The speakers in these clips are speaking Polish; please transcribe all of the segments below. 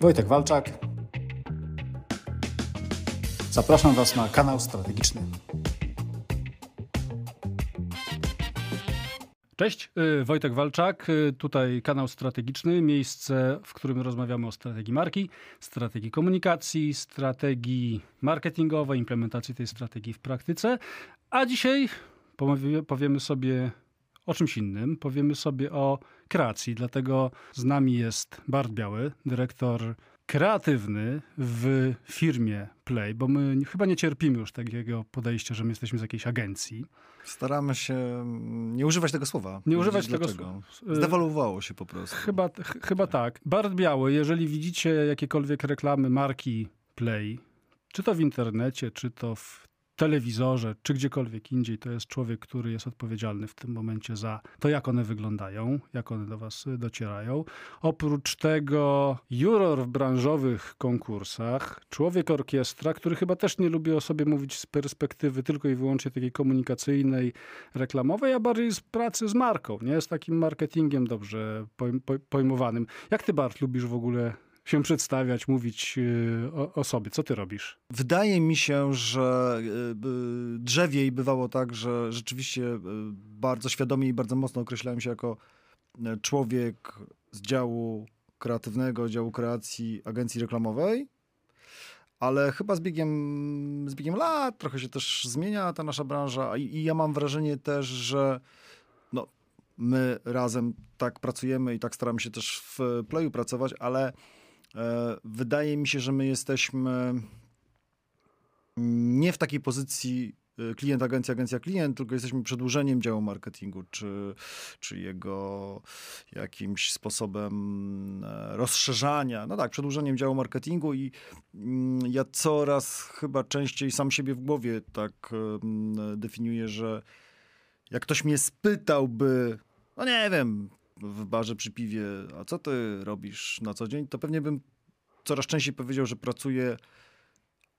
Wojtek Walczak. Zapraszam Was na kanał strategiczny. Cześć, y, Wojtek Walczak, y, tutaj kanał strategiczny, miejsce, w którym rozmawiamy o strategii marki, strategii komunikacji, strategii marketingowej, implementacji tej strategii w praktyce. A dzisiaj powiemy sobie o czymś innym, powiemy sobie o kreacji, dlatego z nami jest Bart Biały, dyrektor kreatywny w firmie Play, bo my chyba nie cierpimy już takiego podejścia, że my jesteśmy z jakiejś agencji. Staramy się nie używać tego słowa. Nie używać tego słowa. Zdewaluowało się po prostu. Chyba, ch chyba tak. Bart Biały, jeżeli widzicie jakiekolwiek reklamy marki Play, czy to w internecie, czy to w telewizorze, czy gdziekolwiek indziej, to jest człowiek, który jest odpowiedzialny w tym momencie za to, jak one wyglądają, jak one do was docierają. Oprócz tego juror w branżowych konkursach, człowiek orkiestra, który chyba też nie lubi o sobie mówić z perspektywy tylko i wyłącznie takiej komunikacyjnej, reklamowej, a bardziej z pracy z marką, nie? Z takim marketingiem dobrze pojmowanym. Jak ty, Bart, lubisz w ogóle się przedstawiać, mówić y, o, o, sobie. Co ty robisz? Wydaje mi się, że y, drzewiej bywało tak, że rzeczywiście y, bardzo świadomie i bardzo mocno określałem się jako człowiek z działu kreatywnego, działu kreacji agencji reklamowej. Ale chyba z biegiem, z biegiem lat trochę się też zmienia ta nasza branża i, i ja mam wrażenie też, że no, my razem tak pracujemy i tak staramy się też w Playu pracować, ale wydaje mi się, że my jesteśmy nie w takiej pozycji e, klient, agencja, agencja, klient, tylko jesteśmy przedłużeniem działu marketingu, czy, czy jego jakimś sposobem e, rozszerzania. No tak, przedłużeniem działu marketingu i mm, ja coraz chyba częściej sam siebie w głowie tak definiuję, że jak ktoś mnie spytałby, no nie wiem, w barze przy piwie, a co ty robisz na co dzień, to pewnie bym coraz częściej powiedział, że pracuję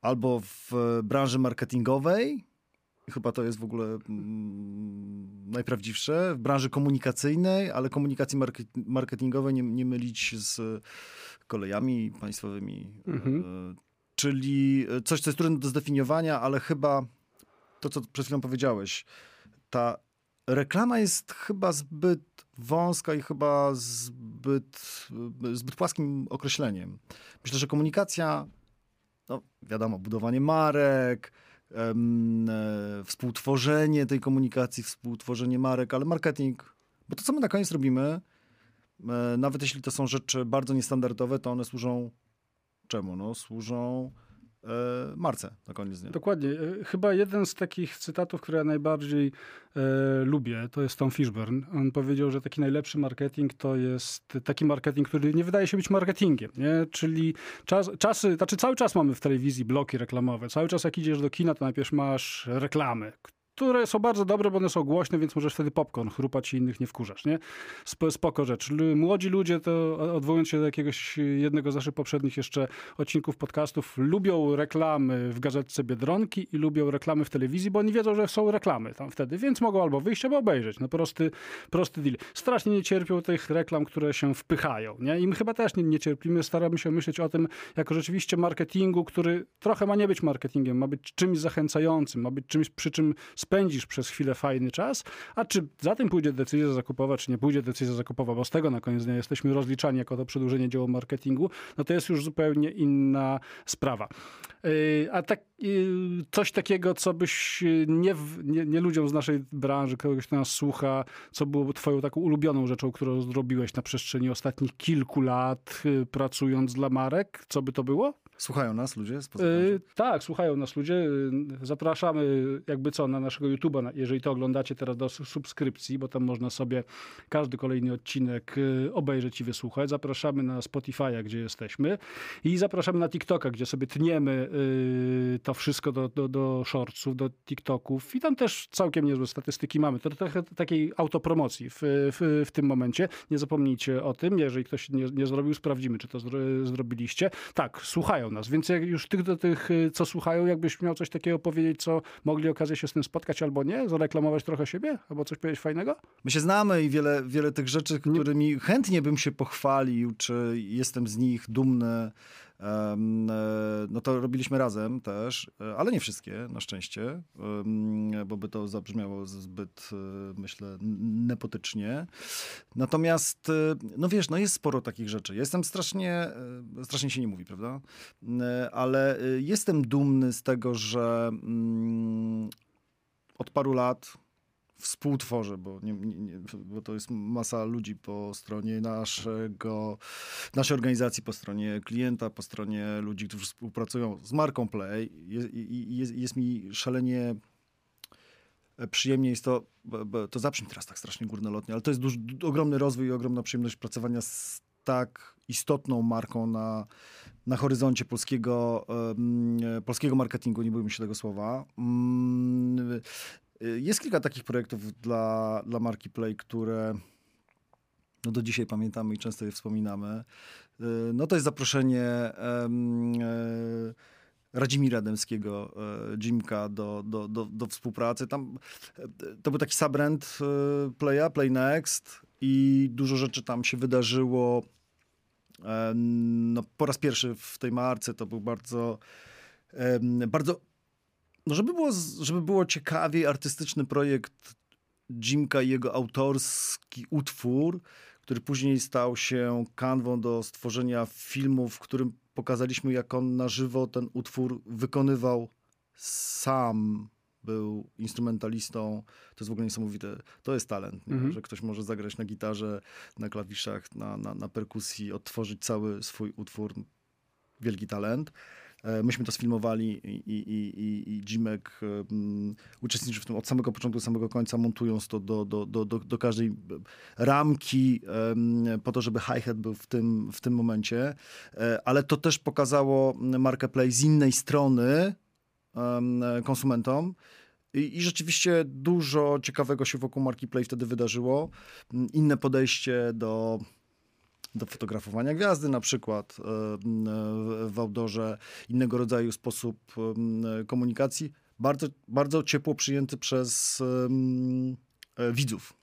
albo w branży marketingowej, chyba to jest w ogóle mm, najprawdziwsze, w branży komunikacyjnej, ale komunikacji marketingowej nie, nie mylić z kolejami państwowymi. Mhm. E, czyli coś, co jest trudne do zdefiniowania, ale chyba to, co przed chwilą powiedziałeś, ta reklama jest chyba zbyt wąska i chyba zbyt, zbyt płaskim określeniem. Myślę, że komunikacja, no wiadomo, budowanie marek, e, współtworzenie tej komunikacji, współtworzenie marek, ale marketing, bo to, co my na koniec robimy, e, nawet jeśli to są rzeczy bardzo niestandardowe, to one służą czemu? No, służą E, marce na koniec dnia. Dokładnie. E, chyba jeden z takich cytatów, które ja najbardziej e, lubię, to jest Tom Fishburne. On powiedział, że taki najlepszy marketing to jest taki marketing, który nie wydaje się być marketingiem, nie? Czyli czas, czasy, znaczy cały czas mamy w telewizji bloki reklamowe. Cały czas jak idziesz do kina, to najpierw masz reklamy, które są bardzo dobre, bo one są głośne, więc możesz wtedy popcorn chrupać i innych nie wkurzasz, nie? Spoko rzecz. Młodzi ludzie, to odwołując się do jakiegoś jednego z naszych poprzednich jeszcze odcinków podcastów, lubią reklamy w gazetce Biedronki i lubią reklamy w telewizji, bo oni wiedzą, że są reklamy tam wtedy, więc mogą albo wyjść, albo obejrzeć. No prosty, prosty deal. Strasznie nie cierpią tych reklam, które się wpychają, nie? I my chyba też nie, nie cierpimy, staramy się myśleć o tym jako rzeczywiście marketingu, który trochę ma nie być marketingiem, ma być czymś zachęcającym, ma być czymś, przy czym spędzisz przez chwilę fajny czas, a czy za tym pójdzie decyzja zakupowa, czy nie pójdzie decyzja zakupowa, bo z tego na koniec dnia jesteśmy rozliczani jako to przedłużenie dzieła marketingu, no to jest już zupełnie inna sprawa. Yy, a tak, yy, coś takiego, co byś nie, nie, nie ludziom z naszej branży, kogoś, kto nas słucha, co było twoją taką ulubioną rzeczą, którą zrobiłeś na przestrzeni ostatnich kilku lat, yy, pracując dla marek, co by to było? Słuchają nas ludzie? Yy, tak, słuchają nas ludzie. Y, zapraszamy jakby co na naszego YouTube'a, jeżeli to oglądacie teraz do subskrypcji, bo tam można sobie każdy kolejny odcinek y, obejrzeć i wysłuchać. Zapraszamy na Spotify'a, gdzie jesteśmy i zapraszamy na TikToka, gdzie sobie tniemy yy, to wszystko do, do, do shortsów, do TikToków i tam też całkiem niezłe statystyki mamy. To trochę takiej autopromocji w, w, w tym momencie. Nie zapomnijcie o tym. Jeżeli ktoś nie, nie zrobił, sprawdzimy, czy to zro, zrobiliście. Tak, słuchają nas. Więc jak już tych do tych, y, co słuchają, jakbyś miał coś takiego powiedzieć, co mogli okazję się z tym spotkać albo nie, zareklamować trochę siebie, albo coś powiedzieć fajnego? My się znamy i wiele, wiele tych rzeczy, którymi chętnie bym się pochwalił, czy jestem z nich dumny, no to robiliśmy razem też, e, ale nie wszystkie, na szczęście, bo by to zabrzmiało zbyt, e, myślę, nepotycznie. Natomiast, e, no wiesz, no jest sporo takich rzeczy. Jestem strasznie, e, strasznie się nie mówi, prawda? E, Ale e, jestem dumny z tego, że mm, od paru lat współtworzę, bo, nie, nie, bo to jest masa ludzi po stronie naszego, naszej organizacji, po stronie klienta, po stronie ludzi, którzy współpracują z marką Play. Je, i- jest, jest mi szalenie e, przyjemnie jest to, to zabrzmi teraz tak strasznie górnolotnie, ale to jest duży, du- ogromny rozwój i ogromna przyjemność pracowania z tak istotną marką na, na horyzoncie polskiego, polskiego marketingu, nie bójmy się tego słowa. Y, Jest kilka takich projektów dla, dla marki Play, które no do dzisiaj pamiętamy i często je wspominamy. Y, No to jest zaproszenie e, Radzimira Dębskiego, e, Jimka, do, do, do, do współpracy. Tam, to był taki subbrand e, Playa, Play Next i dużo rzeczy tam się wydarzyło. No, po raz pierwszy w tej marce to był bardzo, bardzo no żeby było, żeby było ciekawiej, artystyczny projekt Jimka i jego autorski utwór, który później stał się kanwą do stworzenia filmu, w którym pokazaliśmy, jak on na żywo ten utwór wykonywał sam. Był instrumentalistą. To jest w ogóle niesamowite. To jest talent? Mhm. że ktoś może zagrać na gitarze, na klawiszach, na, na, na perkusji, odtworzyć cały swój utwór. Wielki talent. E, Myśmy to sfilmowali i, i, i, i- Jimek um, uczestniczy w tym od samego początku do samego końca, montując to do, do, do, do, do każdej e, ramki em, po to, żeby hi-hat był w tym, w tym momencie. Ale to też pokazało markę Play z innej strony em, konsumentom. I, I rzeczywiście dużo ciekawego się wokół marki Play wtedy wydarzyło. Mm, Inne podejście do, do fotografowania gwiazdy na przykład e, e, w outdoorze, innego rodzaju sposób em, komunikacji, bardzo, bardzo ciepło przyjęty przez e, widzów.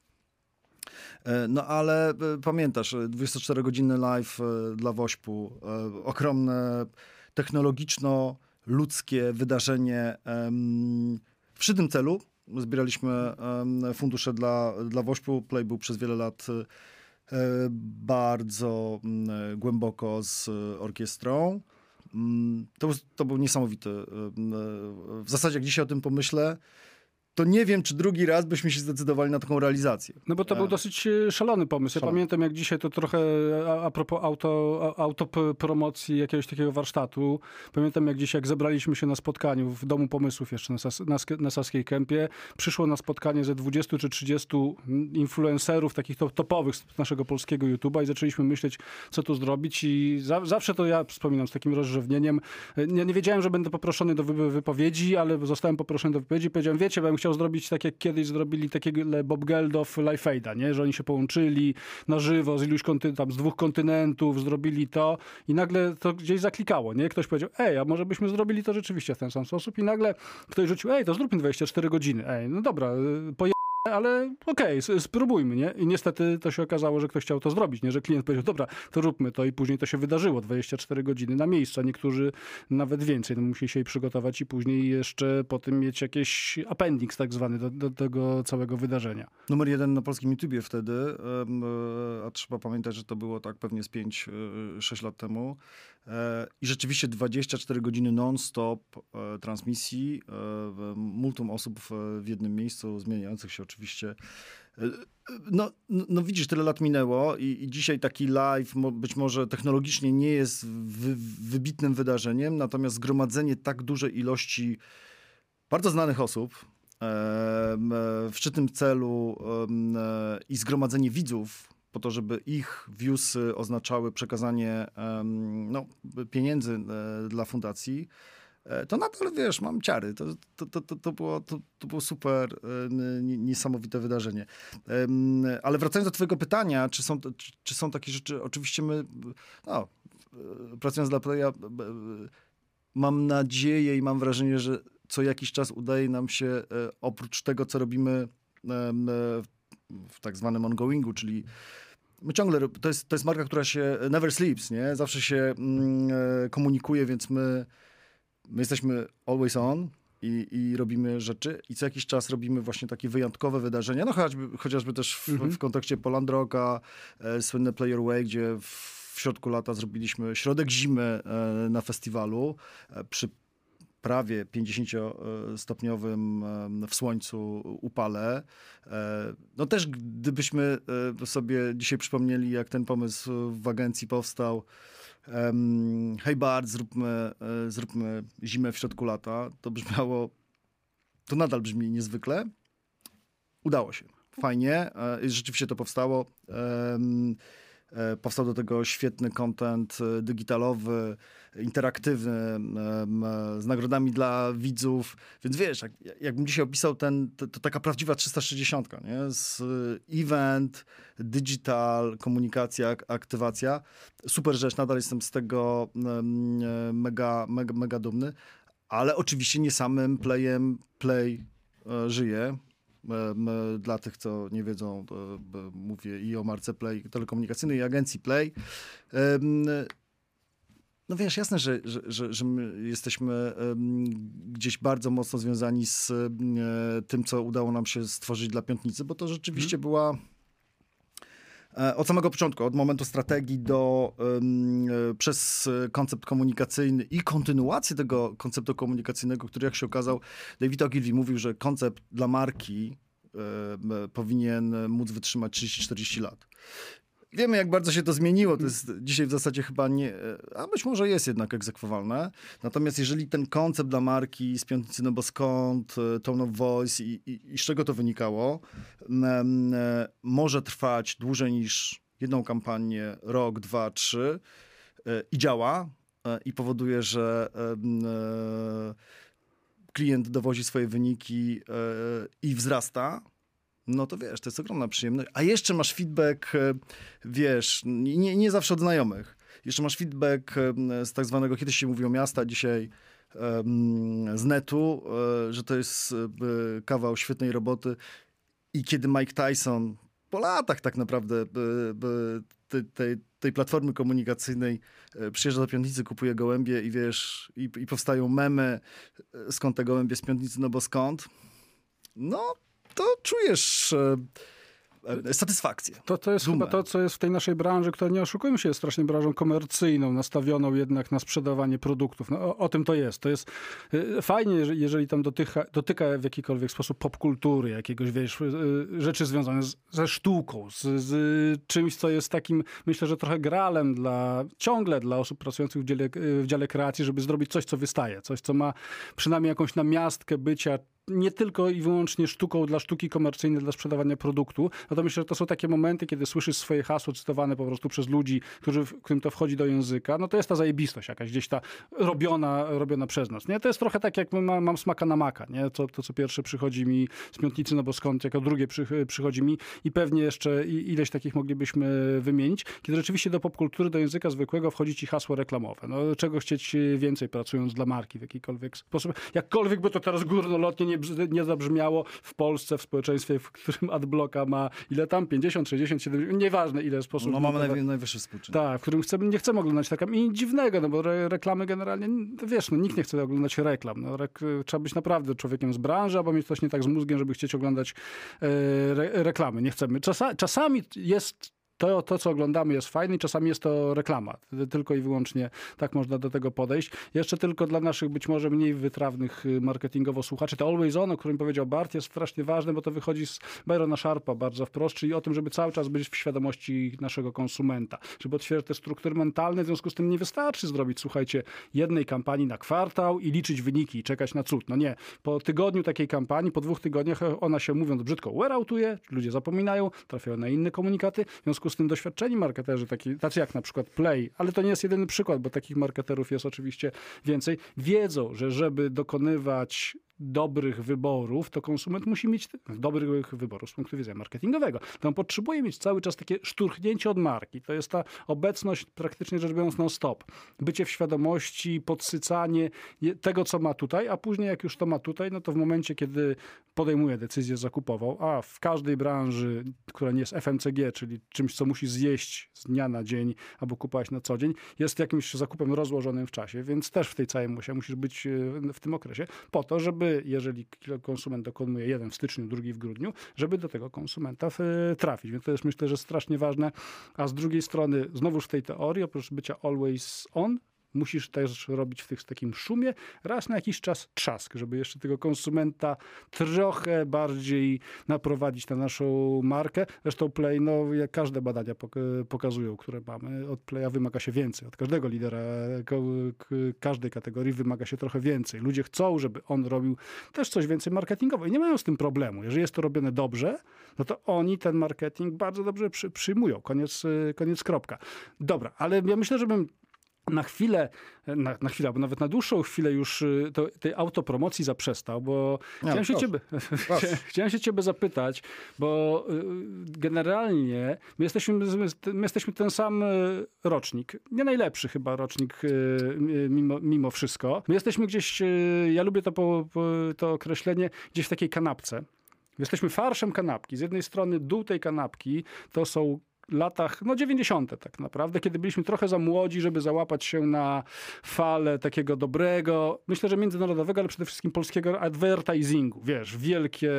E, No ale e, pamiętasz, e, 24-godzinny live e, dla Wośpu, e, ogromne technologiczno-ludzkie wydarzenie w szydym celu. Zbieraliśmy fundusze dla, dla Wośpu. Play był przez wiele lat e, bardzo mm, głęboko z orkiestrą. Mm, To, to był niesamowity. em, e, W zasadzie, jak dzisiaj o tym pomyślę, to nie wiem, czy drugi raz byśmy się zdecydowali na taką realizację. No bo to był E, dosyć e, szalony pomysł. Ja Szalony. pamiętam jak dzisiaj to trochę a, a propos auto, autopromocji jakiegoś takiego warsztatu. Pamiętam jak dzisiaj, jak zebraliśmy się na spotkaniu w Domu Pomysłów jeszcze na, Sas, na, na Saskiej Kępie, przyszło na spotkanie ze 20 czy 30 influencerów, takich to, topowych z naszego polskiego YouTube'a i zaczęliśmy myśleć, co tu zrobić i za, zawsze to ja wspominam z takim rozrzewnieniem. E, Nie, nie wiedziałem, że będę poproszony do wy- wypowiedzi, ale zostałem poproszony do wypowiedzi. Powiedziałem, wiecie, bo ja bym chciał zrobić tak, jak kiedyś zrobili takiego Bob Geldof Life Aida, nie? Że oni się połączyli na żywo z iluś konty- tam z dwóch kontynentów, zrobili to i nagle to gdzieś zaklikało, nie? Ktoś powiedział, ej, a może byśmy zrobili to rzeczywiście w ten sam sposób i nagle ktoś rzucił, ej, to zróbmy 24 godziny. Ej, no dobra, y, poje ale okej, s- spróbujmy, nie? I niestety to się okazało, że ktoś chciał to zrobić, nie? Że klient powiedział, dobra, to róbmy to i później to się wydarzyło, 24 godziny na miejscu, a niektórzy nawet więcej, no musieli się jej przygotować i później jeszcze po tym mieć jakiś appendix tak zwany do, do tego całego wydarzenia. Numer jeden na polskim YouTubie wtedy, e, a trzeba pamiętać, że to było tak pewnie z 5-6 lat temu. E, I rzeczywiście 24 godziny non-stop e, transmisji, e, multum osób w jednym miejscu, zmieniających się oczywiście. E, No, no, no widzisz, tyle lat minęło i, i dzisiaj taki live być może technologicznie nie jest wy, wybitnym wydarzeniem, natomiast zgromadzenie tak dużej ilości bardzo znanych osób e, w szczytnym celu e, i zgromadzenie widzów po to, żeby ich viewsy oznaczały przekazanie no, pieniędzy e, dla fundacji, e, to nadal, wiesz, mam ciary. To, to, to, to, było, to, to było super e, niesamowite wydarzenie. Ale wracając do twojego pytania, czy są, czy, są takie rzeczy, oczywiście my, no, e, pracując dla Playa, e, mam nadzieję i mam wrażenie, że co jakiś czas udaje nam się, e, oprócz tego, co robimy e, w tak zwanym ongoingu, czyli my ciągle, to jest, to jest marka, która się never sleeps, nie? Zawsze się mm, e, komunikuje, więc my, my jesteśmy always on i, i robimy rzeczy i co jakiś czas robimy właśnie takie wyjątkowe wydarzenia, no chociażby, chociażby też w, Mhm. w kontekście Poland Rocka, e, słynne Player Way, gdzie w, w środku lata zrobiliśmy środek zimy e, na festiwalu e, przy prawie 50-stopniowym em, w słońcu upale. No też gdybyśmy e, sobie dzisiaj przypomnieli, jak ten pomysł w agencji powstał, hej Bart, zróbmy, e, zróbmy zimę w środku lata, to brzmiało, to nadal brzmi niezwykle. Udało się. Fajnie. e, Rzeczywiście to powstało. E, Powstał do tego świetny content e, digitalowy, interaktywny, e, z nagrodami dla widzów. Więc wiesz, jak, jakbym dzisiaj opisał ten, to, to taka prawdziwa 360, nie? Z event, digital, komunikacja, ak- aktywacja. Super rzecz, nadal jestem z tego mega, mega, mega dumny. Ale oczywiście nie samym playem play żyje. Dla tych, co nie wiedzą, e, mówię i o marce Play telekomunikacyjnej, i agencji Play. No wiesz, jasne, że, że, że, że my jesteśmy gdzieś bardzo mocno związani z e, tym, co udało nam się stworzyć dla Piątnicy, bo to rzeczywiście była e, od samego początku, od momentu strategii do e, przez e, koncept komunikacyjny i kontynuację tego konceptu komunikacyjnego, który jak się okazał, David Ogilvy mówił, że koncept dla marki e, powinien móc wytrzymać 30-40 lat. Wiemy, jak bardzo się to zmieniło. To jest dzisiaj w zasadzie chyba nie, a być może jest jednak egzekwowalne. Natomiast jeżeli ten koncept dla marki z piątnicy, no bo skąd, e, tone of voice i, i, i z czego to wynikało, em, e, może trwać dłużej niż jedną kampanię, rok, dwa, trzy e, i działa i powoduje, że klient dowozi swoje wyniki i wzrasta, no to wiesz, to jest ogromna przyjemność. A jeszcze masz feedback, e, wiesz, nie, nie zawsze od znajomych. Jeszcze masz feedback e, z tak zwanego, kiedyś się mówiło miasta, dzisiaj z netu, e, że to jest kawał świetnej roboty. I kiedy Mike Tyson po latach tak naprawdę tej, tej, platformy komunikacyjnej przyjeżdża do Piątnicy, kupuje gołębie i wiesz, i, i powstają memy, skąd te gołębie z Piątnicy, no bo skąd? No, to czujesz e, e, satysfakcję. To, to jest Dumę. chyba to, co jest w tej naszej branży, która nie oszukujmy się, jest strasznie branżą komercyjną, nastawioną jednak na sprzedawanie produktów. No, o, o tym to jest. To jest y, fajnie, jeżeli, jeżeli tam dotyka, dotyka w jakikolwiek sposób popkultury, jakiegoś, wiesz, y, rzeczy związane z, ze sztuką, z, z czymś, co jest takim, myślę, że trochę gralem dla, ciągle dla osób pracujących w dziale, w dziale kreacji, żeby zrobić coś, co wystaje, coś, co ma przynajmniej jakąś namiastkę bycia nie tylko i wyłącznie sztuką dla sztuki komercyjnej, dla sprzedawania produktu, no to myślę, że to są takie momenty, kiedy słyszysz swoje hasło cytowane po prostu przez ludzi, którzy, którym to wchodzi do języka, no to jest ta zajebistość jakaś gdzieś ta robiona, robiona przez nas. Nie? To jest trochę tak, jak mam, mam smaka na maka. Nie? To, to, co pierwsze przychodzi mi z piątnicy, no bo skąd, jako drugie przy, przychodzi mi i pewnie jeszcze ileś takich moglibyśmy wymienić, kiedy rzeczywiście do popkultury, do języka zwykłego wchodzi ci hasło reklamowe. No, czego chcieć więcej pracując dla marki w jakikolwiek sposób. Jakkolwiek by to teraz górnolotnie nie, nie zabrzmiało w Polsce, w społeczeństwie, w którym adblocka ma ile tam? 50, 60, 70, nieważne ile sposób. No mamy najwyższy współczynnik. tak, w którym chcemy, nie chcemy oglądać tak i dziwnego, no bo re, reklamy generalnie, wiesz, no nikt nie chce oglądać reklam. No, trzeba być naprawdę człowiekiem z branży, albo mieć coś nie tak z mózgiem, żeby chcieć oglądać e, re, reklamy. Nie chcemy. Czasa, czasami jest to, to, co oglądamy jest fajne i czasami jest to reklama. Tylko i wyłącznie tak można do tego podejść. Jeszcze tylko dla naszych być może mniej wytrawnych y, marketingowo słuchaczy, to Always On, o którym powiedział Bart, jest strasznie ważne, bo to wychodzi z Byrona Sharpa bardzo wprost, czyli o tym, żeby cały czas być w świadomości naszego konsumenta, żeby otwierać te struktury mentalne, w związku z tym nie wystarczy zrobić, słuchajcie, jednej kampanii na kwartał i liczyć wyniki i czekać na cud. No nie. Po tygodniu takiej kampanii, po dwóch tygodniach ona się, mówiąc brzydko, wear-outuje, ludzie zapominają, trafiają na inne komunikaty, w związku z tym doświadczeni marketerzy, taki, tacy jak na przykład Play, ale to nie jest jedyny przykład, bo takich marketerów jest oczywiście więcej, wiedzą, że żeby dokonywać dobrych wyborów, to konsument musi mieć dobrych wyborów z punktu widzenia marketingowego. To on potrzebuje mieć cały czas takie szturchnięcie od marki. To jest ta obecność praktycznie rzecz biorąc non-stop. Bycie w świadomości, podsycanie tego, co ma tutaj, a później jak już to ma tutaj, no to w momencie, kiedy podejmuje decyzję zakupową, a w każdej branży, która nie jest FMCG, czyli czymś, co musi zjeść z dnia na dzień albo kupować na co dzień, jest jakimś zakupem rozłożonym w czasie, więc też w tej całej musie musisz być e, w tym okresie po to, żeby jeżeli konsument dokonuje jeden w styczniu, drugi w grudniu, żeby do tego konsumenta e, trafić. Więc to jest myślę, że strasznie ważne. A z drugiej strony, znowuż w tej teorii, oprócz bycia always on, musisz też robić w tych takim szumie raz na jakiś czas trzask, żeby jeszcze tego konsumenta trochę bardziej naprowadzić na naszą markę. Zresztą Play, no jak każde badania pokazują, które mamy, od Playa wymaga się więcej. Od każdego lidera każdej kategorii wymaga się trochę więcej. Ludzie chcą, żeby on robił też coś więcej marketingowo i nie mają z tym problemu. Jeżeli jest to robione dobrze, no to oni ten marketing bardzo dobrze przy, przyjmują. Koniec, koniec kropka. Dobra, ale ja myślę, żebym na chwilę, na, na chwilę, bo nawet na dłuższą chwilę już y, to, tej autopromocji zaprzestał, bo no, chciałem, się ciebie, chciałem się ciebie zapytać, bo y, generalnie my jesteśmy, my jesteśmy ten sam y, rocznik, nie najlepszy chyba rocznik mimo, mimo wszystko. My jesteśmy gdzieś, ja lubię to, po, to określenie, gdzieś w takiej kanapce. Jesteśmy farszem kanapki. Z jednej strony dół tej kanapki to są latach, no 90. tak naprawdę, kiedy byliśmy trochę za młodzi, żeby załapać się na falę takiego dobrego, myślę, że międzynarodowego, ale przede wszystkim polskiego advertisingu. Wiesz, wielkie,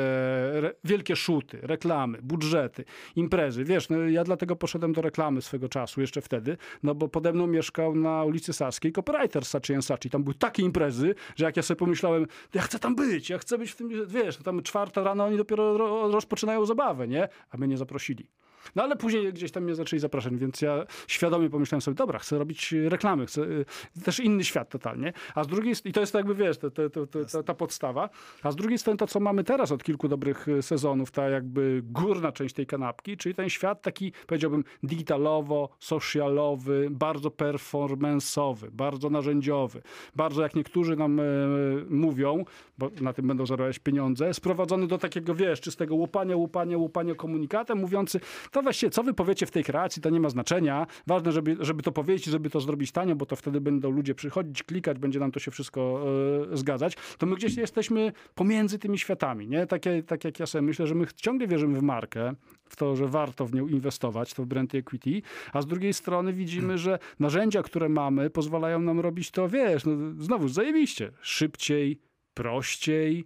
re, wielkie szuty, reklamy, budżety, imprezy. Wiesz, no, ja dlatego poszedłem do reklamy swego czasu, jeszcze wtedy, no bo pode mną mieszkał na ulicy Saskiej copywriter Sachi Sachi. Tam były takie imprezy, że jak ja sobie pomyślałem, ja chcę tam być, ja chcę być w tym, wiesz, tam czwarta rano oni dopiero rozpoczynają zabawę, nie? A mnie nie zaprosili. No ale później gdzieś tam mnie zaczęli zapraszać, więc ja świadomie pomyślałem sobie, dobra, chcę robić reklamy, chcę y, też inny świat totalnie. A z drugiej i to jest jakby, wiesz, to, to, to, ta, ta podstawa, a z drugiej strony to, co mamy teraz od kilku dobrych y, sezonów, ta jakby górna część tej kanapki, czyli ten świat taki, powiedziałbym, digitalowo, socialowy, bardzo performanceowy, bardzo narzędziowy, bardzo, jak niektórzy nam y, mówią, bo na tym będą zarabiać pieniądze, sprowadzony do takiego, wiesz, czystego łupania, łupania, łupania komunikatem, mówiący, to właściwie co wy powiecie w tej kreacji, to nie ma znaczenia. Ważne, żeby, żeby to powiedzieć, żeby to zrobić tanio, bo to wtedy będą ludzie przychodzić, klikać, będzie nam to się wszystko e, zgadzać. To my gdzieś jesteśmy pomiędzy tymi światami, nie? Takie, tak jak ja sobie myślę, że my ciągle wierzymy w markę, w to, że warto w nią inwestować, to w brand equity, a z drugiej strony widzimy, że narzędzia, które mamy, pozwalają nam robić to, wiesz, no, znowu zajebiście, szybciej, prościej,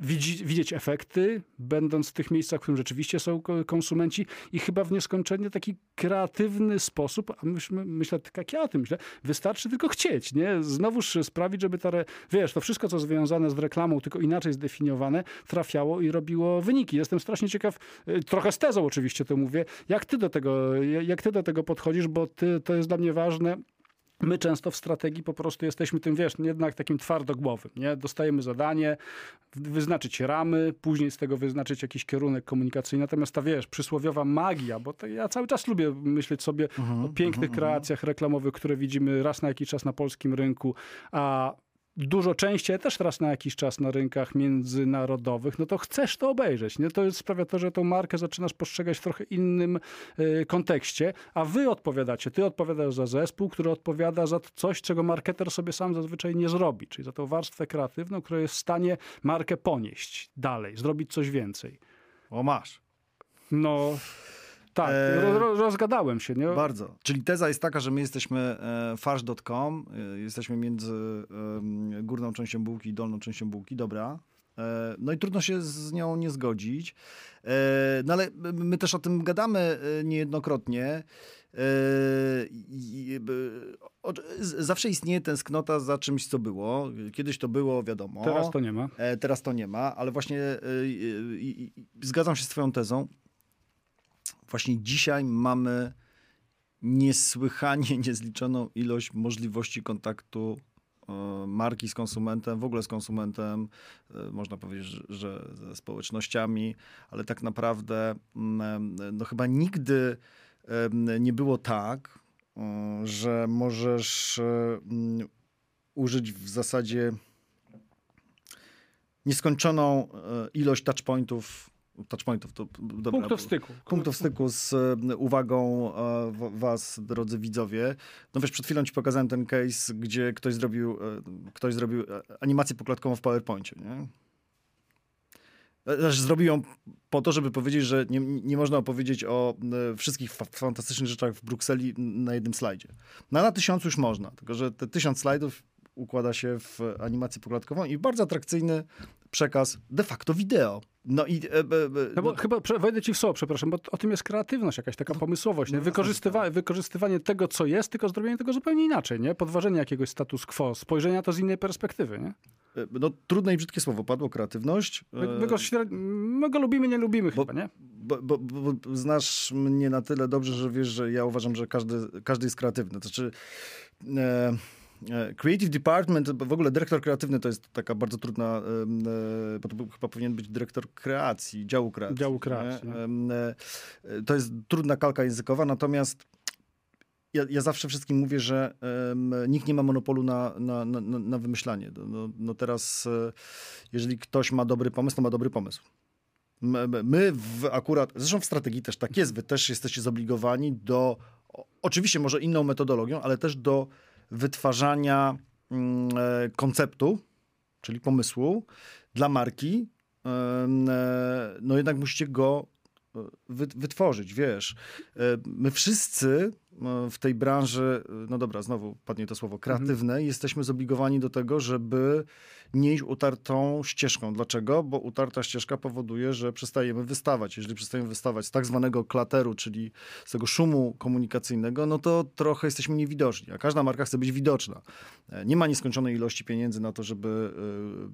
widzi, widzieć efekty, będąc w tych miejscach, w którym rzeczywiście są konsumenci i chyba w nieskończenie taki kreatywny sposób, a myślę, myślę tak ja o tym myślę, wystarczy tylko chcieć, nie? Znowuż sprawić, żeby ta, wiesz, to wszystko, co związane z reklamą, tylko inaczej zdefiniowane, trafiało i robiło wyniki. Jestem strasznie ciekaw, y, trochę z tezą oczywiście to mówię, jak ty do tego, jak ty do tego podchodzisz, bo ty, to jest dla mnie ważne, My często w strategii po prostu jesteśmy tym, wiesz, jednak takim twardogłowym, nie? Dostajemy zadanie, wyznaczyć ramy, później z tego wyznaczyć jakiś kierunek komunikacyjny. Natomiast ta, wiesz, przysłowiowa magia, bo ja cały czas lubię myśleć sobie uh -huh, o pięknych uh -huh, kreacjach reklamowych, które widzimy raz na jakiś czas na polskim rynku, a dużo częściej, też teraz na jakiś czas na rynkach międzynarodowych, no to chcesz to obejrzeć. Nie? To sprawia to, że tą markę zaczynasz postrzegać w trochę innym y, kontekście, a wy odpowiadacie. Ty odpowiadasz za zespół, który odpowiada za coś, czego marketer sobie sam zazwyczaj nie zrobi, czyli za tą warstwę kreatywną, która jest w stanie markę ponieść dalej, zrobić coś więcej. O, masz. No... Tak, e... rozgadałem się. Nie? Bardzo. Czyli teza jest taka, że my jesteśmy e, farsz.com, e, jesteśmy między e, górną częścią bułki i dolną częścią bułki, dobra. No i trudno się z nią nie zgodzić. No ale my też o tym gadamy niejednokrotnie. Zawsze istnieje tęsknota za czymś, co było. Kiedyś to było, wiadomo. Teraz to nie ma. Teraz to nie ma, ale właśnie zgadzam się z Twoją tezą właśnie dzisiaj mamy niesłychanie niezliczoną ilość możliwości kontaktu e, marki z konsumentem, w ogóle z konsumentem, e, można powiedzieć, że ze społecznościami, ale tak naprawdę mm, no chyba nigdy nie było tak, e, że możesz mm, użyć w zasadzie nieskończoną ilość touchpointów, touchpointów to dobra, Punktów styku. punktów styku z e, uwagą e, was, drodzy widzowie. No wiesz, przed chwilą ci pokazałem ten case, gdzie ktoś zrobił, e, ktoś zrobił animację poklatkową w PowerPoincie, nie? Znaczy, zrobił ją po to, żeby powiedzieć, że nie, nie można opowiedzieć o wszystkich fa fantastycznych rzeczach w Brukseli na jednym slajdzie. No na tysiąc już można, tylko że te tysiąc slajdów układa się w animację poklatkową i bardzo atrakcyjny przekaz de facto wideo. No i... E, e, e, No bo no- chyba wejdę ci w słowo, przepraszam, bo o tym jest kreatywność, jakaś taka pomysłowość. Nie? no, Wykorzystywa- wykorzystywanie tego, co jest, tylko zrobienie tego zupełnie inaczej. Nie? Podważenie jakiegoś status quo, spojrzenia to z innej perspektywy. Nie? E, No, trudne i brzydkie słowo padło, kreatywność. My, E, my, go, śred- my go lubimy, nie lubimy bo- chyba, nie? Bo, bo, bo, znasz mnie na tyle dobrze, że wiesz, że ja uważam, że każdy, każdy jest kreatywny. To znaczy, e, e, creative department, w ogóle dyrektor kreatywny to jest taka bardzo trudna, e, bo chyba powinien być dyrektor kreacji, działu kreacji. Działu kreacji, no. E, e, To jest trudna kalka językowa, natomiast ja, ja zawsze wszystkim mówię, że em, nikt nie ma monopolu na, na, na, na wymyślanie. No, no, no teraz, e, jeżeli ktoś ma dobry pomysł, to ma dobry pomysł. M- m- My w akurat, zresztą w strategii też tak jest, wy też jesteście zobligowani do, oczywiście może inną metodologią, ale też do wytwarzania mm, e, konceptu, czyli pomysłu dla marki. E, No jednak musicie go wytworzyć, wiesz. E, My wszyscy e, w tej branży, e, no dobra, znowu padnie to słowo, kreatywnej, jesteśmy zobligowani do tego, żeby nie iść utartą ścieżką. Dlaczego? Bo utarta ścieżka powoduje, że przestajemy wystawać. Jeżeli przestajemy wystawać z tak zwanego klateru, czyli z tego szumu komunikacyjnego, no to trochę jesteśmy niewidoczni, a każda marka chce być widoczna. E, Nie ma nieskończonej ilości pieniędzy na to, żeby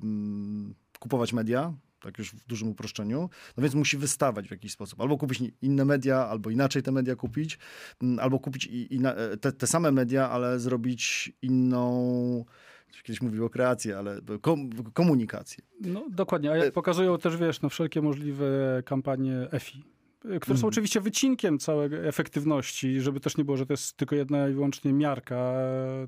mm, kupować media, tak już w dużym uproszczeniu, no więc musi wystawać w jakiś sposób. Albo kupić inne media, albo inaczej te media kupić, mm, albo kupić i, i na, e, te, te same media, ale zrobić inną, kiedyś mówił o kreacji, ale kom, komunikację. No dokładnie, a E- jak pokazują też, wiesz, no, wszelkie możliwe kampanie EFI, które Mhm. są oczywiście wycinkiem całej efektywności, żeby też nie było, że to jest tylko jedna i wyłącznie miarka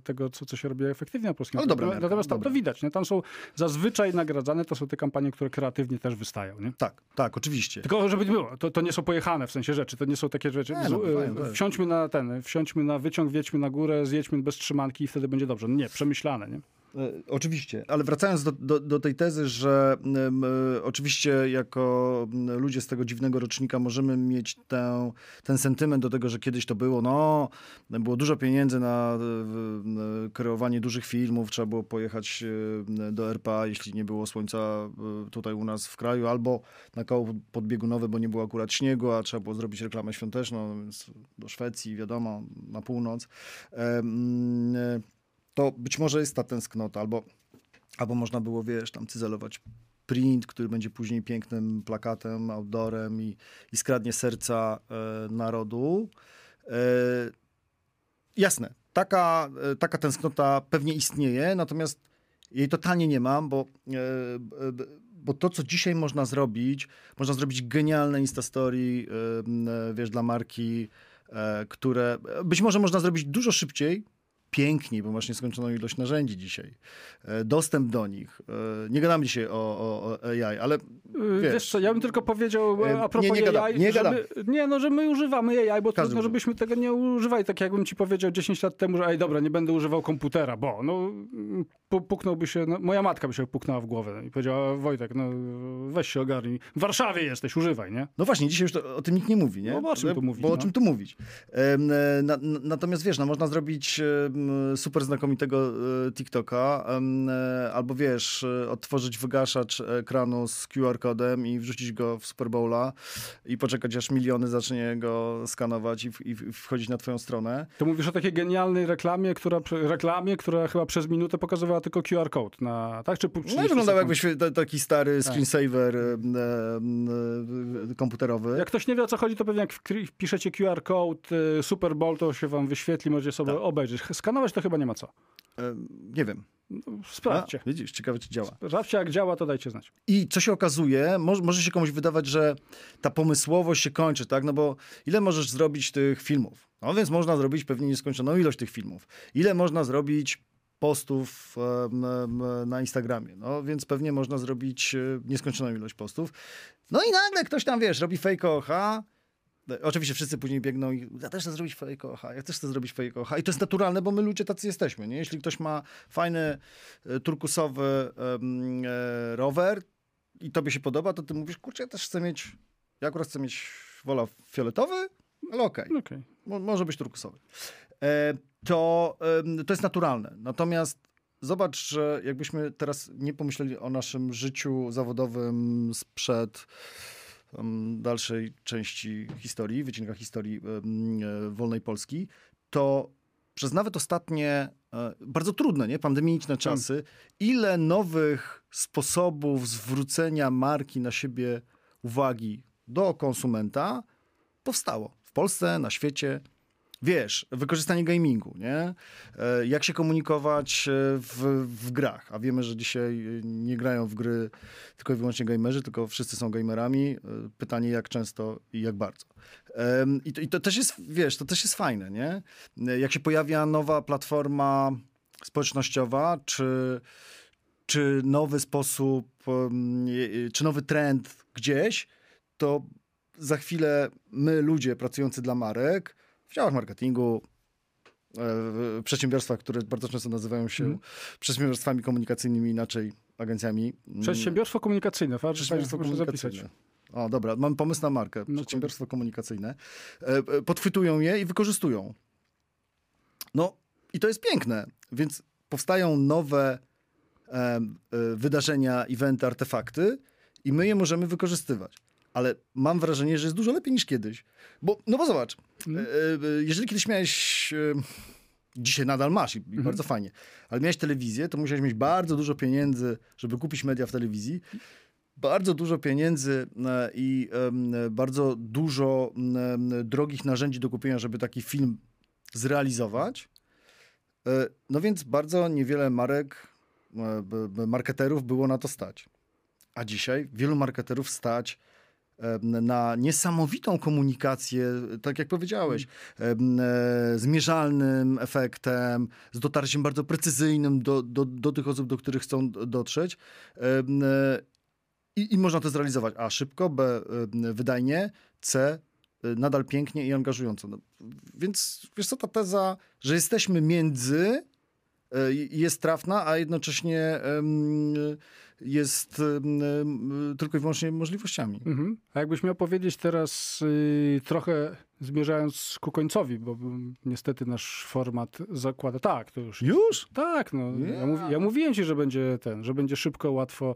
tego, co, co się robi efektywnie na polskim rynku. dobra miarka, Natomiast tam dobra. to widać, nie? tam są zazwyczaj nagradzane, to są te kampanie, które kreatywnie też wystają. Nie? Tak, tak, oczywiście. Tylko żeby nie było, to, to nie są pojechane w sensie rzeczy, to nie są takie rzeczy. Nie, no, bywają. wsiądźmy na ten, wsiądźmy na wyciąg, wjedźmy na górę, zjedźmy bez trzymanki i wtedy będzie dobrze. No Nie, przemyślane. Nie? E, Oczywiście, ale wracając do, do, do tej tezy, że e, oczywiście jako ludzie z tego dziwnego rocznika możemy mieć tę, ten sentyment do tego, że kiedyś to było, no, było dużo pieniędzy na e, kreowanie dużych filmów, trzeba było pojechać e, do RPA, jeśli nie było słońca tutaj u nas w kraju, albo na koło podbiegunowe, bo nie było akurat śniegu, a trzeba było zrobić reklamę świąteczną, do Szwecji, wiadomo, na północ. To być może jest ta tęsknota, albo, albo można było, wiesz, tam cyzelować print, który będzie później pięknym plakatem, outdoorem i, i skradnie serca e, narodu. E, jasne, taka, e, taka tęsknota pewnie istnieje, natomiast jej totalnie nie mam, bo, e, bo to, co dzisiaj można zrobić, można zrobić genialne Instastory, e, e, wiesz, dla marki, które być może można zrobić dużo szybciej, piękniej, bo masz nieskończoną ilość narzędzi dzisiaj. E, Dostęp do nich. E, Nie gadamy dzisiaj o, o, o AI, ale Wiesz, Wiesz, wiesz co, ja bym tylko powiedział e, e, a propos nie, nie gadam, AI, nie żeby, nie, no, że my używamy AI, bo Każdy trudno, żebyśmy tego nie używali. Tak jakbym ci powiedział 10 lat temu, że ej, dobra, nie będę używał komputera, bo no, pu- puknąłby się, no, moja matka by się puknęła w głowę i powiedziała, Wojtek, no weź się ogarnij, w Warszawie jesteś, używaj, nie? No właśnie, dzisiaj już to, o tym nikt nie mówi, nie? No bo o czym tu mówić, Bo o no? czym tu mówić? E, natomiast wiesz, no, można zrobić super znakomitego e, TikToka, e, albo wiesz, e, otworzyć wygaszacz ekranu z QR-kodem i wrzucić go w Super Bowla i poczekać, aż miliony zacznie go skanować i, w- i wchodzić na twoją stronę. To mówisz o takiej genialnej reklamie, która, reklamie, która chyba przez minutę pokazywała tylko QR code na, tak? Czy No 30 i wyglądał sekund? jakby świe- ta- taki stary Tak. screensaver komputerowy. Jak ktoś nie wie o co chodzi, to pewnie jak wpiszecie QR code Super Bowl, to się wam wyświetli, możecie sobie Tak. obejrzeć. Skanować to chyba nie ma co. Em, Nie wiem. Sprawdźcie. A, widzisz, ciekawe czy działa. Sprawdźcie, jak działa, to dajcie znać. I co się okazuje, może, może się komuś wydawać, że ta pomysłowość się kończy, tak? No bo ile możesz zrobić tych filmów? No więc można zrobić pewnie nieskończoną ilość tych filmów. Ile można zrobić postów na Instagramie. No więc pewnie można zrobić e, nieskończoną ilość postów. No i nagle ktoś tam, wiesz, robi OH. Oczywiście wszyscy później biegną i ja też chcę zrobić fake OH, ja też chcę zrobić fake OH. I to jest naturalne, bo my ludzie tacy jesteśmy. Nie? Jeśli ktoś ma fajny, e, turkusowy em, e, rower i tobie się podoba, to ty mówisz, kurczę, ja też chcę mieć, ja akurat chcę mieć, wola fioletowy, ale okej. Okej. Mo- może być turkusowy. E, to, to jest naturalne. Natomiast zobacz, że jakbyśmy teraz nie pomyśleli o naszym życiu zawodowym sprzed dalszej części historii, wycinka historii e, wolnej Polski, to przez nawet ostatnie, e, bardzo trudne, nie, pandemiczne czasy, ile nowych sposobów zwrócenia marki na siebie uwagi do konsumenta powstało w Polsce, na świecie. Wiesz, wykorzystanie gamingu, nie? E, Jak się komunikować e, w, w grach? A wiemy, że dzisiaj e, nie grają w gry tylko i wyłącznie gamerzy, tylko wszyscy są gamerami. Pytanie, jak często i jak bardzo. I to, I to też jest, wiesz, to też jest fajne, nie? Jak się pojawia nowa platforma społecznościowa, czy, czy nowy sposób, czy nowy trend gdzieś, to za chwilę my, ludzie pracujący dla marek, w działach marketingu, e, w przedsiębiorstwach, które bardzo często nazywają się Mhm. przedsiębiorstwami komunikacyjnymi, inaczej agencjami. mm, Przedsiębiorstwo komunikacyjne. Fajnie, Przedsiębiorstwo komunikacyjne. zapisać. O, dobra, mam pomysł na markę. No Przedsiębiorstwo komunikacyjne. E, e, Podchwytują je i wykorzystują. No i to jest piękne. Więc powstają nowe e, wydarzenia, eventy, artefakty i my je możemy wykorzystywać. Ale mam wrażenie, że jest dużo lepiej niż kiedyś. Bo, no bo zobacz, e, jeżeli kiedyś miałeś... Dzisiaj nadal masz i, Mhm. bardzo fajnie. Ale miałeś telewizję, to musiałeś mieć bardzo dużo pieniędzy, żeby kupić media w telewizji bardzo dużo pieniędzy i bardzo dużo drogich narzędzi do kupienia, żeby taki film zrealizować. No więc bardzo niewiele marek, marketerów było na to stać. A dzisiaj wielu marketerów stać na niesamowitą komunikację, tak jak powiedziałeś, em, e, z mierzalnym efektem, z dotarciem bardzo precyzyjnym do, do, do tych osób, do których chcą dotrzeć. E, I, I można to zrealizować A szybko, B wydajnie, C y, nadal pięknie i angażująco. No, więc wiesz co, ta teza, że jesteśmy między jest trafna, a jednocześnie jest tylko i wyłącznie możliwościami. Mhm. A jakbyś miał powiedzieć teraz y, trochę zmierzając ku końcowi, bo niestety nasz format zakłada. Tak, to już. Już? Tak, no. Ja, Ja. mówi, ja mówiłem ci, że będzie ten, że będzie szybko, łatwo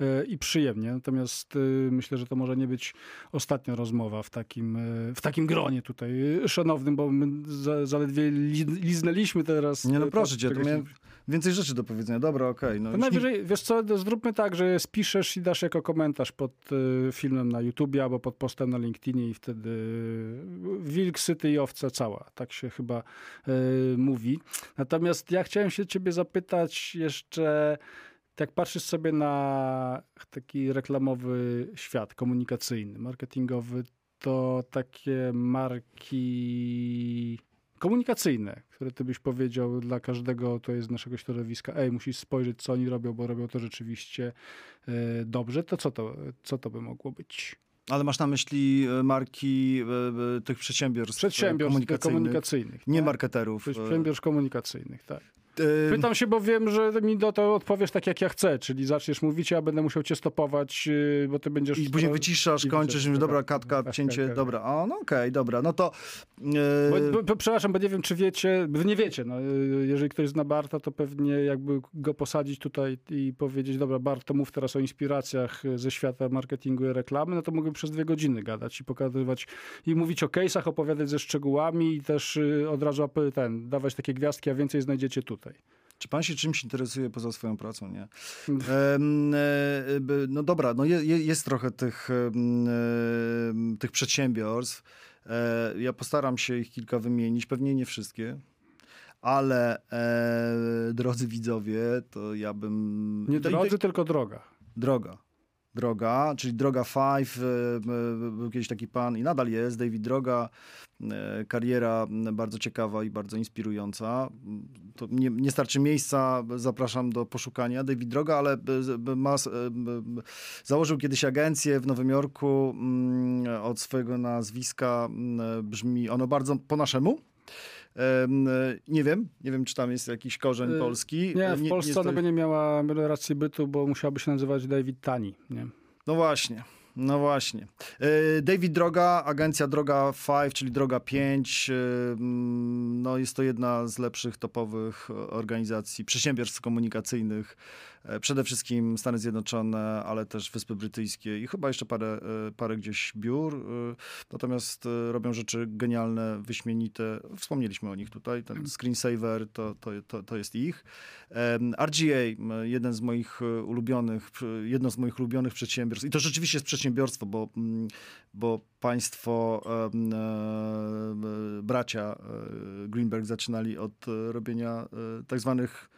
e, i przyjemnie. Natomiast e, myślę, że to może nie być ostatnia rozmowa w takim, e, w takim gronie tutaj szanownym, bo my za, zaledwie li, liznęliśmy teraz. Nie no proszę cię, to miałem więcej rzeczy do powiedzenia. Dobra, okej. no to już nie- najwyżej, wiesz co, zróbmy tak, że spiszesz i dasz jako komentarz pod filmem na YouTubie albo pod postem na LinkedInie i wtedy wilk, syty i owca cała. Tak się chyba y, mówi. Natomiast ja chciałem się ciebie zapytać jeszcze, jak patrzysz sobie na taki reklamowy świat komunikacyjny, marketingowy, to takie marki komunikacyjne, które ty byś powiedział dla każdego, to jest z naszego środowiska, ej, musisz spojrzeć, co oni robią, bo robią to rzeczywiście e, dobrze, to co to, co to by mogło być? Ale masz na myśli e, marki e, e, tych przedsiębiorstw, Przedsiębiorstw komunikacyjnych, komunikacyjnych. nie tak? marketerów. Przedsiębiorstw komunikacyjnych, tak. Pytam się, bo wiem, że mi do to odpowiesz tak, jak ja chcę, czyli zaczniesz mówić, a ja będę musiał cię stopować, yy, bo ty będziesz... I później wyciszasz, kończysz, mówisz, dobra, katka, cięcie, dobra. A, no okej, dobra, no to... e, Bo, bo, przepraszam, bo nie wiem, czy wiecie, wy nie wiecie, no, y, jeżeli ktoś zna Barta, to pewnie jakby go posadzić tutaj i powiedzieć, dobra, Bart, to mów teraz o inspiracjach ze świata marketingu i reklamy, no to mógłbym przez dwie godziny gadać i pokazywać, i mówić o case'ach, opowiadać ze szczegółami i też y, od razu ten, dawać takie gwiazdki, a więcej znajdziecie tutaj. Czy pan się czymś interesuje poza swoją pracą, nie? Mm. Em, e, no dobra, no je, je, jest trochę tych, em, tych przedsiębiorstw. E, ja postaram się ich kilka wymienić, pewnie nie wszystkie. Ale e, drodzy widzowie, to ja bym... Nie to- drodzy, tylko droga. Droga. Droga, czyli Droga Five. e, e, Był kiedyś taki pan i nadal jest, David Droga. E, Kariera bardzo ciekawa i bardzo inspirująca. To nie, nie starczy miejsca, zapraszam do poszukania. David Droga, ale ma, założył kiedyś agencję w Nowym Jorku. mm, Od swojego nazwiska mm, brzmi ono bardzo po naszemu. E, Nie wiem, nie wiem, czy tam jest jakiś korzeń Y, polski. Nie, w nie Polsce stoi- ona by nie miała racji bytu, bo musiałaby się nazywać David Tani. Nie? No właśnie. No właśnie. E, David Droga, agencja Droga 5, czyli Droga 5. e, mm, No jest to jedna z lepszych topowych organizacji, przedsiębiorstw komunikacyjnych. E, Przede wszystkim Stany Zjednoczone, ale też Wyspy Brytyjskie i chyba jeszcze parę, parę gdzieś biur. Natomiast robią rzeczy genialne, wyśmienite. Wspomnieliśmy o nich tutaj. Ten screensaver to, to, to, to jest ich. RGA, jeden z moich ulubionych, jedno z moich ulubionych przedsiębiorstw. I to rzeczywiście jest przedsiębiorstwo, bo, mm, bo państwo, em, e, bracia e, Greenberg zaczynali od e, robienia e, tak zwanych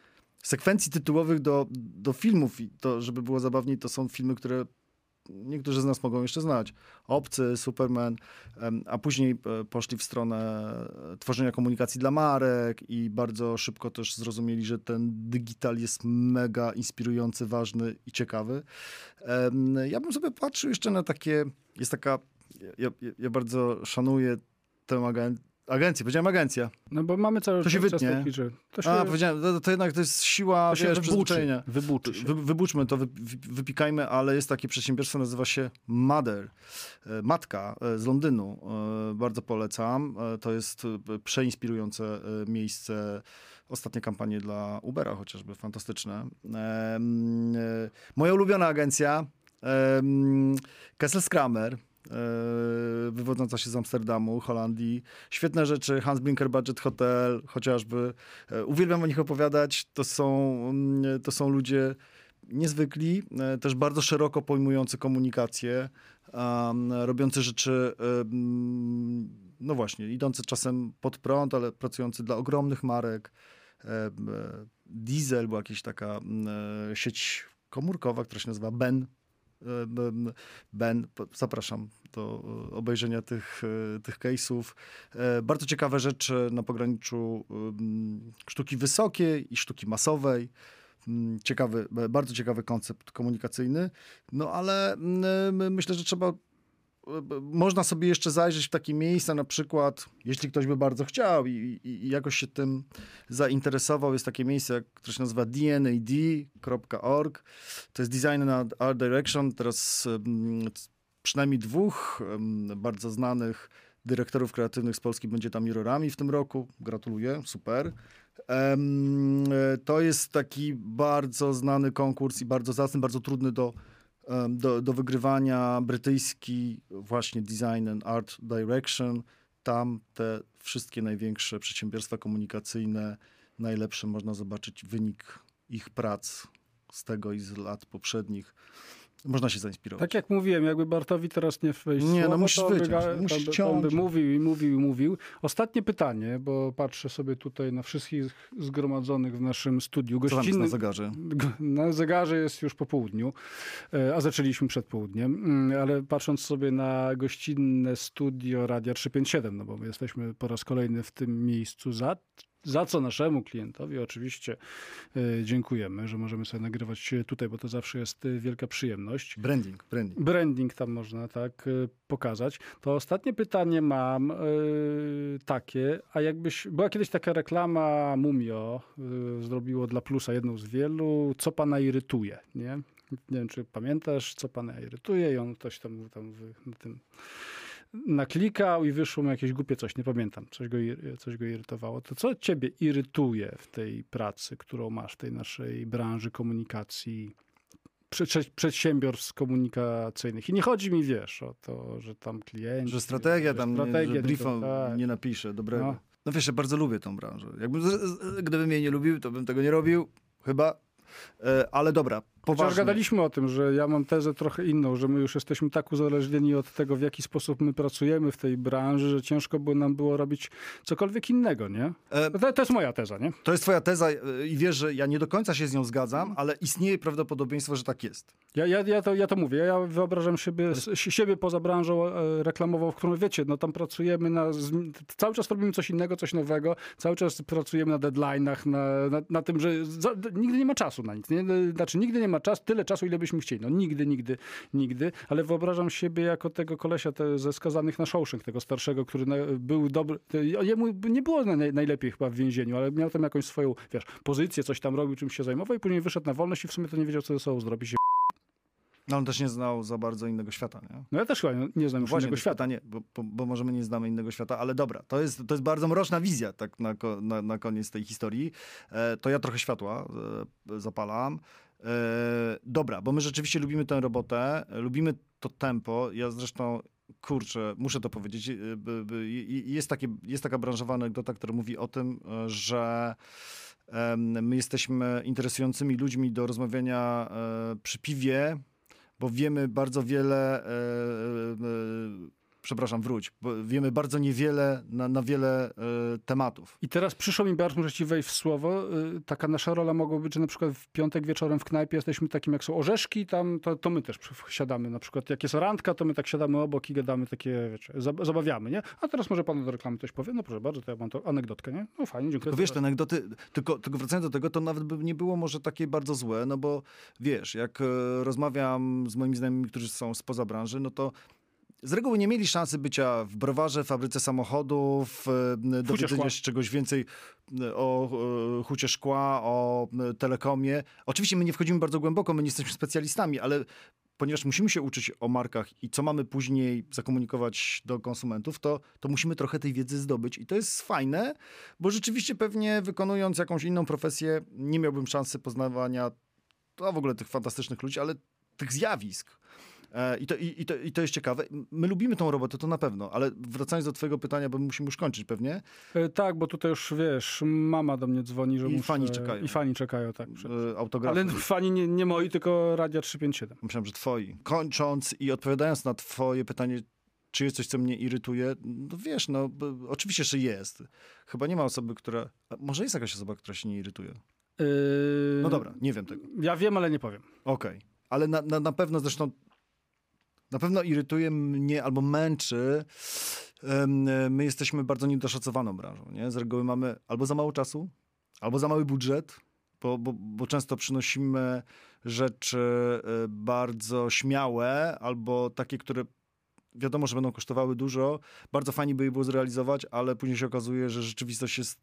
sekwencji tytułowych do, do filmów. I to, żeby było zabawniej, to są filmy, które niektórzy z nas mogą jeszcze znać. Obcy, Superman, a później e, poszli w stronę e, tworzenia komunikacji dla marek i bardzo szybko też zrozumieli, że ten digital jest mega inspirujący, ważny i ciekawy. Ja bym sobie patrzył jeszcze na takie, jest taka, ja, ja, bardzo szanuję tę agen- agencję, powiedziałem agencja. No bo mamy cały To się czas wytnie. że to się, A, powiedziałem, to, to jednak to jest siła, to się wiesz, wybuczy. przyzwyczajenia. Wybuczy się. Wy, wybuczmy to, wy, wy- wypikajmy, ale jest takie przedsiębiorstwo, nazywa się Mother, e, Matka e, z Londynu. E, Bardzo polecam. To jest przeinspirujące miejsce. Ostatnie kampanie dla Ubera chociażby, fantastyczne. Moja ulubiona agencja, Kessel Kramer, wywodząca się z Amsterdamu, Holandii. Świetne rzeczy, Hans Brinker Budget Hotel chociażby. E, Uwielbiam o nich opowiadać. To są, mm, to są ludzie niezwykli, e, też bardzo szeroko pojmujący komunikację, um, robiący rzeczy, no właśnie, idący czasem pod prąd, ale pracujący dla ogromnych marek. Diesel była jakaś taka sieć komórkowa, która się nazywa Ben. Em, Ben, zapraszam do e, obejrzenia tych, e, tych case'ów. E, Bardzo ciekawe rzeczy na pograniczu sztuki wysokiej i sztuki masowej. Mm, Ciekawy, e, bardzo ciekawy koncept komunikacyjny. No ale mm, myślę, że trzeba. Można sobie jeszcze zajrzeć w takie miejsca, na przykład, jeśli ktoś by bardzo chciał i, i, jakoś się tym zainteresował, jest takie miejsce, które się nazywa dnad.org. To jest Design and Art Direction. Teraz em, przynajmniej dwóch em, bardzo znanych dyrektorów kreatywnych z Polski będzie tam jurorami w tym roku. Gratuluję, super. E, To jest taki bardzo znany konkurs i bardzo zacny, bardzo trudny do, do, do wygrywania. Brytyjski właśnie Design and Art Direction. Tam te wszystkie największe przedsiębiorstwa komunikacyjne, najlepsze można zobaczyć wynik ich prac z tego i z lat poprzednich. Można się zainspirować. Tak jak mówiłem, jakby Bartowi teraz nie wejść Nie, no musisz to, on by, wyciąć, musisz by, on by mówił i mówił i mówił. Ostatnie pytanie, bo patrzę sobie tutaj na wszystkich zgromadzonych w naszym studiu. Co tam jest na Gościnny, zegarze? Na zegarze jest już po południu, e, a zaczęliśmy przed południem, Mm, ale patrząc sobie na gościnne studio Radia 357, no bo my jesteśmy po raz kolejny w tym miejscu za, za co naszemu klientowi oczywiście e, dziękujemy, że możemy sobie nagrywać tutaj, bo to zawsze jest e, wielka przyjemność. Branding, branding. Branding tam można tak e, pokazać. To ostatnie pytanie mam takie, a jakbyś, była kiedyś taka reklama Mumio, zrobiło dla Plusa jedną z wielu, co pana irytuje, nie? Nie wiem, czy pamiętasz, co pana irytuje i on ktoś tam, tam w, na tym naklikał i wyszło mu jakieś głupie coś, nie pamiętam, coś go, coś go irytowało. To co ciebie irytuje w tej pracy, którą masz, w tej naszej branży komunikacji, prze- przedsiębiorstw komunikacyjnych. I nie chodzi mi, wiesz, o to, że tam klienci... Że strategia tam, strategia, nie, że briefa tak. nie napisze dobrego. No. No. wiesz, ja bardzo lubię tą branżę. Jakbym, gdybym jej nie lubił, to bym tego nie robił, chyba. E, Ale dobra, Chociaż poważnie. gadaliśmy o tym, że ja mam tezę trochę inną, że my już jesteśmy tak uzależnieni od tego, w jaki sposób my pracujemy w tej branży, że ciężko by nam było robić cokolwiek innego, nie? E, To, to jest moja teza, nie? To jest twoja teza e, i wiesz, że ja nie do końca się z nią zgadzam, ale istnieje prawdopodobieństwo, że tak jest. Ja, ja, ja, to, ja to mówię. Ja wyobrażam siebie, siebie poza branżą e, reklamową, w którą wiecie, no tam pracujemy na. Cały czas robimy coś innego, coś nowego, cały czas pracujemy na deadline'ach, na, na, na tym, że za, nigdy nie ma czasu na nic. Nie? Znaczy, nigdy nie ma czasu, tyle czasu, ile byśmy chcieli. No nigdy, nigdy, nigdy. Ale wyobrażam siebie jako tego kolesia te, ze skazanych na Shawshank, tego starszego, który na, był dobry. te- Jemu nie było naj, najlepiej chyba w więzieniu, ale miał tam jakąś swoją, wiesz, pozycję, coś tam robił, czym się zajmował i później wyszedł na wolność i w sumie to nie wiedział, co ze sobą zrobić. No on też nie znał za bardzo innego świata, nie? No ja też chyba nie- nie znam już Właśnie, innego świata. pytanie, bo, bo, bo może my nie znamy innego świata, ale dobra, to jest, to jest bardzo mroczna wizja tak na, na, na koniec tej historii. E, to ja trochę światła e, zapalam. E, dobra, bo my rzeczywiście lubimy tę robotę, lubimy to tempo. Ja zresztą, kurczę, muszę to powiedzieć, i- jest, takie, jest taka branżowa anegdota, która mówi o tym, że my jesteśmy interesującymi ludźmi do rozmawiania e, przy piwie, bo wiemy bardzo wiele, przepraszam, wróć, bo wiemy bardzo niewiele na, na wiele e, tematów. I teraz przyszło mi bardzo, że ci wejść w słowo. y, Taka nasza rola mogła być, że na przykład w piątek wieczorem w knajpie jesteśmy takim, jak są orzeszki, tam to, to my też siadamy. Na przykład jak jest randka, to my tak siadamy obok i gadamy takie, wiecie, zab- zabawiamy, nie? A teraz może pan do reklamy coś powie? No proszę bardzo, to ja mam to anegdotkę, nie? No fajnie, dziękuję. Tylko wiesz, te anegdoty, tylko, tylko wracając do tego, to nawet by nie było może takie bardzo złe, no bo wiesz, jak e, rozmawiam z moimi znajomymi, którzy są spoza branży, no to z reguły nie mieli szansy bycia w browarze, fabryce samochodów, e, dowiedzenia się czegoś więcej e, o e, hucie szkła, o telekomie. Oczywiście my nie wchodzimy bardzo głęboko, my nie jesteśmy specjalistami, ale ponieważ musimy się uczyć o markach i co mamy później zakomunikować do konsumentów, to, to musimy trochę tej wiedzy zdobyć. I to jest fajne, bo rzeczywiście pewnie wykonując jakąś inną profesję, nie miałbym szansy poznawania to w ogóle tych fantastycznych ludzi, ale tych zjawisk. E, I to, i, i, to, I to jest ciekawe. My lubimy tą robotę, to na pewno, ale wracając do twojego pytania, bo musimy już kończyć pewnie. E, Tak, bo tutaj już, wiesz, mama do mnie dzwoni, że I muszę... fani czekają. I fani czekają, tak. E, Autografy. Ale fani nie, nie moi, tylko Radia 357. Myślałem, że twoi. Kończąc i odpowiadając na twoje pytanie, czy jest coś, co mnie irytuje, no wiesz, no oczywiście, że jest. Chyba nie ma osoby, która... Może jest jakaś osoba, która się nie irytuje. Yy, No dobra, nie wiem tego. Ja wiem, ale nie powiem. Okej. Ale na, na, na pewno zresztą na pewno irytuje mnie albo męczy. e, My jesteśmy bardzo niedoszacowaną branżą. Nie? Z reguły mamy albo za mało czasu, albo za mały budżet, bo, bo, bo często przynosimy rzeczy e, bardzo śmiałe, albo takie, które wiadomo, że będą kosztowały dużo. Bardzo fajnie by je było zrealizować, ale później się okazuje, że rzeczywistość jest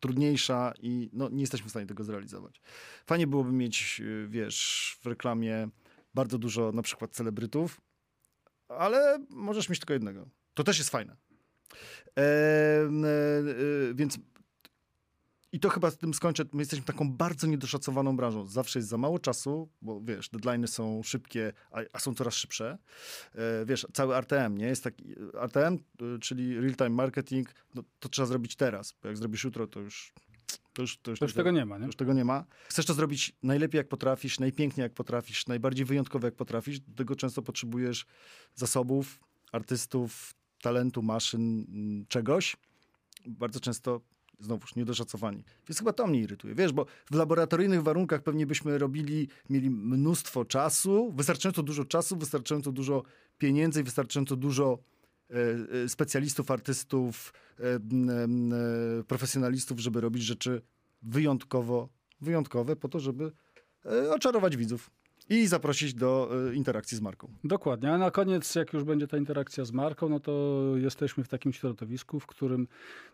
trudniejsza i no, nie jesteśmy w stanie tego zrealizować. Fajnie byłoby mieć, yy, wiesz, w reklamie bardzo dużo na przykład celebrytów, ale możesz mieć tylko jednego. To też jest fajne. E, e, więc i to chyba z tym skończę. My jesteśmy taką bardzo niedoszacowaną branżą. Zawsze jest za mało czasu, bo wiesz, deadline'y są szybkie, a, a są coraz szybsze. E, wiesz, cały RTM, nie? Jest taki RTM, y, czyli real time marketing, no, to trzeba zrobić teraz, bo jak zrobisz jutro, to już to już, to już, To już tego nie ma, nie? już tego nie ma. Chcesz to zrobić najlepiej jak potrafisz, najpiękniej jak potrafisz, najbardziej wyjątkowo jak potrafisz. Do tego często potrzebujesz zasobów, artystów, talentu, maszyn, mm, czegoś. Bardzo często znowuż niedoszacowani. Więc chyba to mnie irytuje. Wiesz, bo w laboratoryjnych warunkach pewnie byśmy robili, mieli mnóstwo czasu, wystarczająco dużo czasu, wystarczająco dużo pieniędzy i wystarczająco dużo specjalistów, artystów, e, m, m, e, profesjonalistów, żeby robić rzeczy wyjątkowo, wyjątkowe po to, żeby e, oczarować widzów i zaprosić do e, interakcji z marką. Dokładnie. A na koniec, jak już będzie ta interakcja z marką, no to jesteśmy w takim środowisku, w którym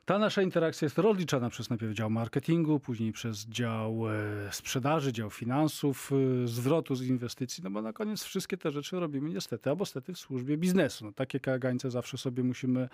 ta nasza interakcja jest rozliczana przez najpierw dział marketingu, później przez dział e, sprzedaży, dział finansów, e, zwrotu z inwestycji, no bo na koniec wszystkie te rzeczy robimy niestety, albo stety w służbie biznesu. No, takie kagańce zawsze sobie musimy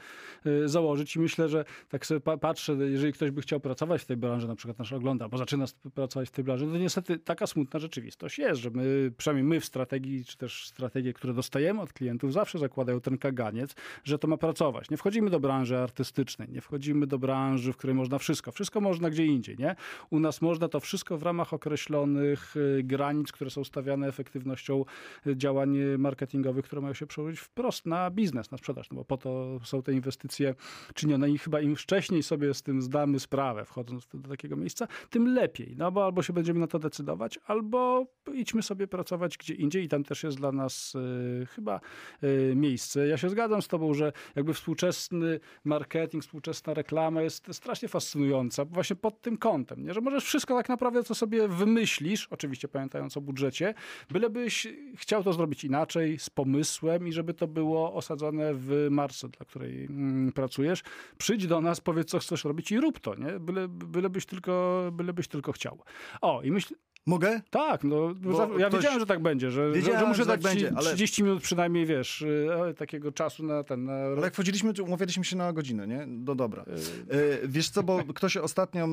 e, założyć i myślę, że tak sobie pa- patrzę, jeżeli ktoś by chciał pracować w tej branży, na przykład nasz ogląda, bo zaczyna pracować w tej branży, no to niestety taka smutna rzeczywistość jest, że my y, przynajmniej my w strategii, czy też strategie, które dostajemy od klientów, zawsze zakładają ten kaganiec, że to ma pracować. Nie wchodzimy do branży artystycznej, nie wchodzimy do branży, w której można wszystko. Wszystko można gdzie indziej, nie? U nas można to wszystko w ramach określonych y, granic, które są stawiane efektywnością y, działań marketingowych, które mają się przełożyć wprost na biznes, na sprzedaż, no bo po to są te inwestycje czynione i chyba im wcześniej sobie z tym zdamy sprawę, wchodząc do takiego miejsca, tym lepiej, no bo albo się będziemy na to decydować, albo idźmy sobie pracować gdzie indziej i tam też jest dla nas y, chyba y, miejsce. Ja się zgadzam z tobą, że jakby współczesny marketing, współczesna reklama jest strasznie fascynująca właśnie pod tym kątem, nie? że możesz wszystko tak naprawdę, co sobie wymyślisz, oczywiście pamiętając o budżecie, bylebyś chciał to zrobić inaczej, z pomysłem i żeby to było osadzone w marce, dla której mm, pracujesz. Przyjdź do nas, powiedz, co chcesz robić i rób to, nie? Byle, bylebyś, tylko, bylebyś tylko chciał. O, i myślę, Mogę? tak, no, Bo ja ktoś- wiedziałem, że tak będzie, że, że, że muszę że tak dać ci będzie, ale- 30 minut przynajmniej, wiesz, y, takiego czasu na ten... Na... Ale jak wchodziliśmy, to umawialiśmy się na godzinę, nie? No dobra. E, Wiesz co, bo ktoś ostatnio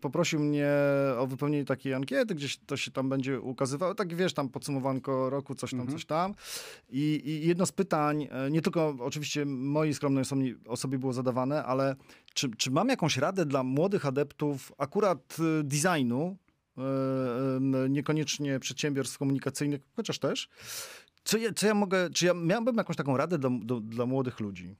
poprosił mnie o wypełnienie takiej ankiety, gdzieś to się tam będzie ukazywało, tak wiesz, tam podsumowanko roku, coś tam, coś tam. I, I jedno z pytań, e, nie tylko oczywiście mojej skromnej osobie było zadawane, ale czy, czy mam jakąś radę dla młodych adeptów akurat e, designu, e, e, niekoniecznie przedsiębiorstw komunikacyjnych, chociaż też, co ja, co ja mogę, czy ja miałbym jakąś taką radę do, do, dla młodych ludzi?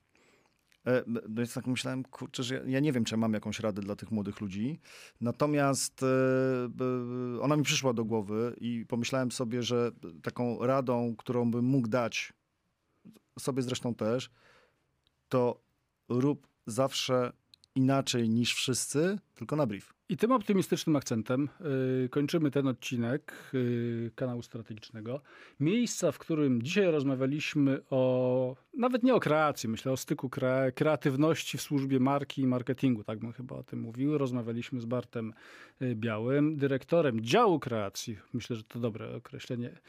E, No więc tak myślałem, kurczę, że ja, ja nie wiem, czy ja mam jakąś radę dla tych młodych ludzi. Natomiast e, ona mi przyszła do głowy i pomyślałem sobie, że taką radą, którą bym mógł dać, sobie zresztą też, to rób zawsze inaczej niż wszyscy, tylko na brief. I tym optymistycznym akcentem y, kończymy ten odcinek y, kanału strategicznego. Miejsca, w którym dzisiaj rozmawialiśmy o, nawet nie o kreacji, myślę o styku kre, kreatywności w służbie marki i marketingu, tak bym chyba o tym mówił. Rozmawialiśmy z Bartem y, Białym, dyrektorem działu kreacji, myślę, że to dobre określenie,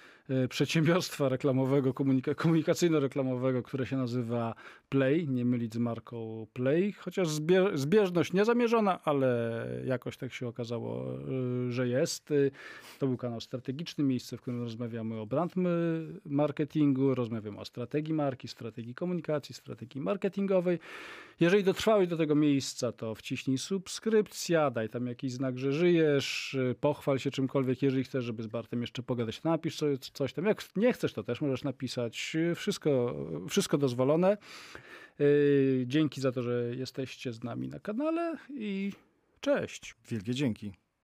y, przedsiębiorstwa reklamowego, komunika- komunikacyjno-reklamowego, które się nazywa Play, nie mylić z marką Play, chociaż zbie- zbieżność niezamierzona, ale jakoś tak się okazało, y, że jest. Y, To był kanał strategiczny, miejsce, w którym rozmawiamy o brand marketingu, rozmawiamy o strategii marki, strategii komunikacji, strategii marketingowej. Jeżeli dotrwałeś do tego miejsca, to wciśnij subskrypcja, daj tam jakiś znak, że żyjesz, y, pochwal się czymkolwiek, jeżeli chcesz, żeby z Bartem jeszcze pogadać, napisz coś, coś tam. Jak nie chcesz, to też możesz napisać. Wszystko, wszystko dozwolone. Dzięki za to, że jesteście z nami na kanale i cześć. Wielkie dzięki.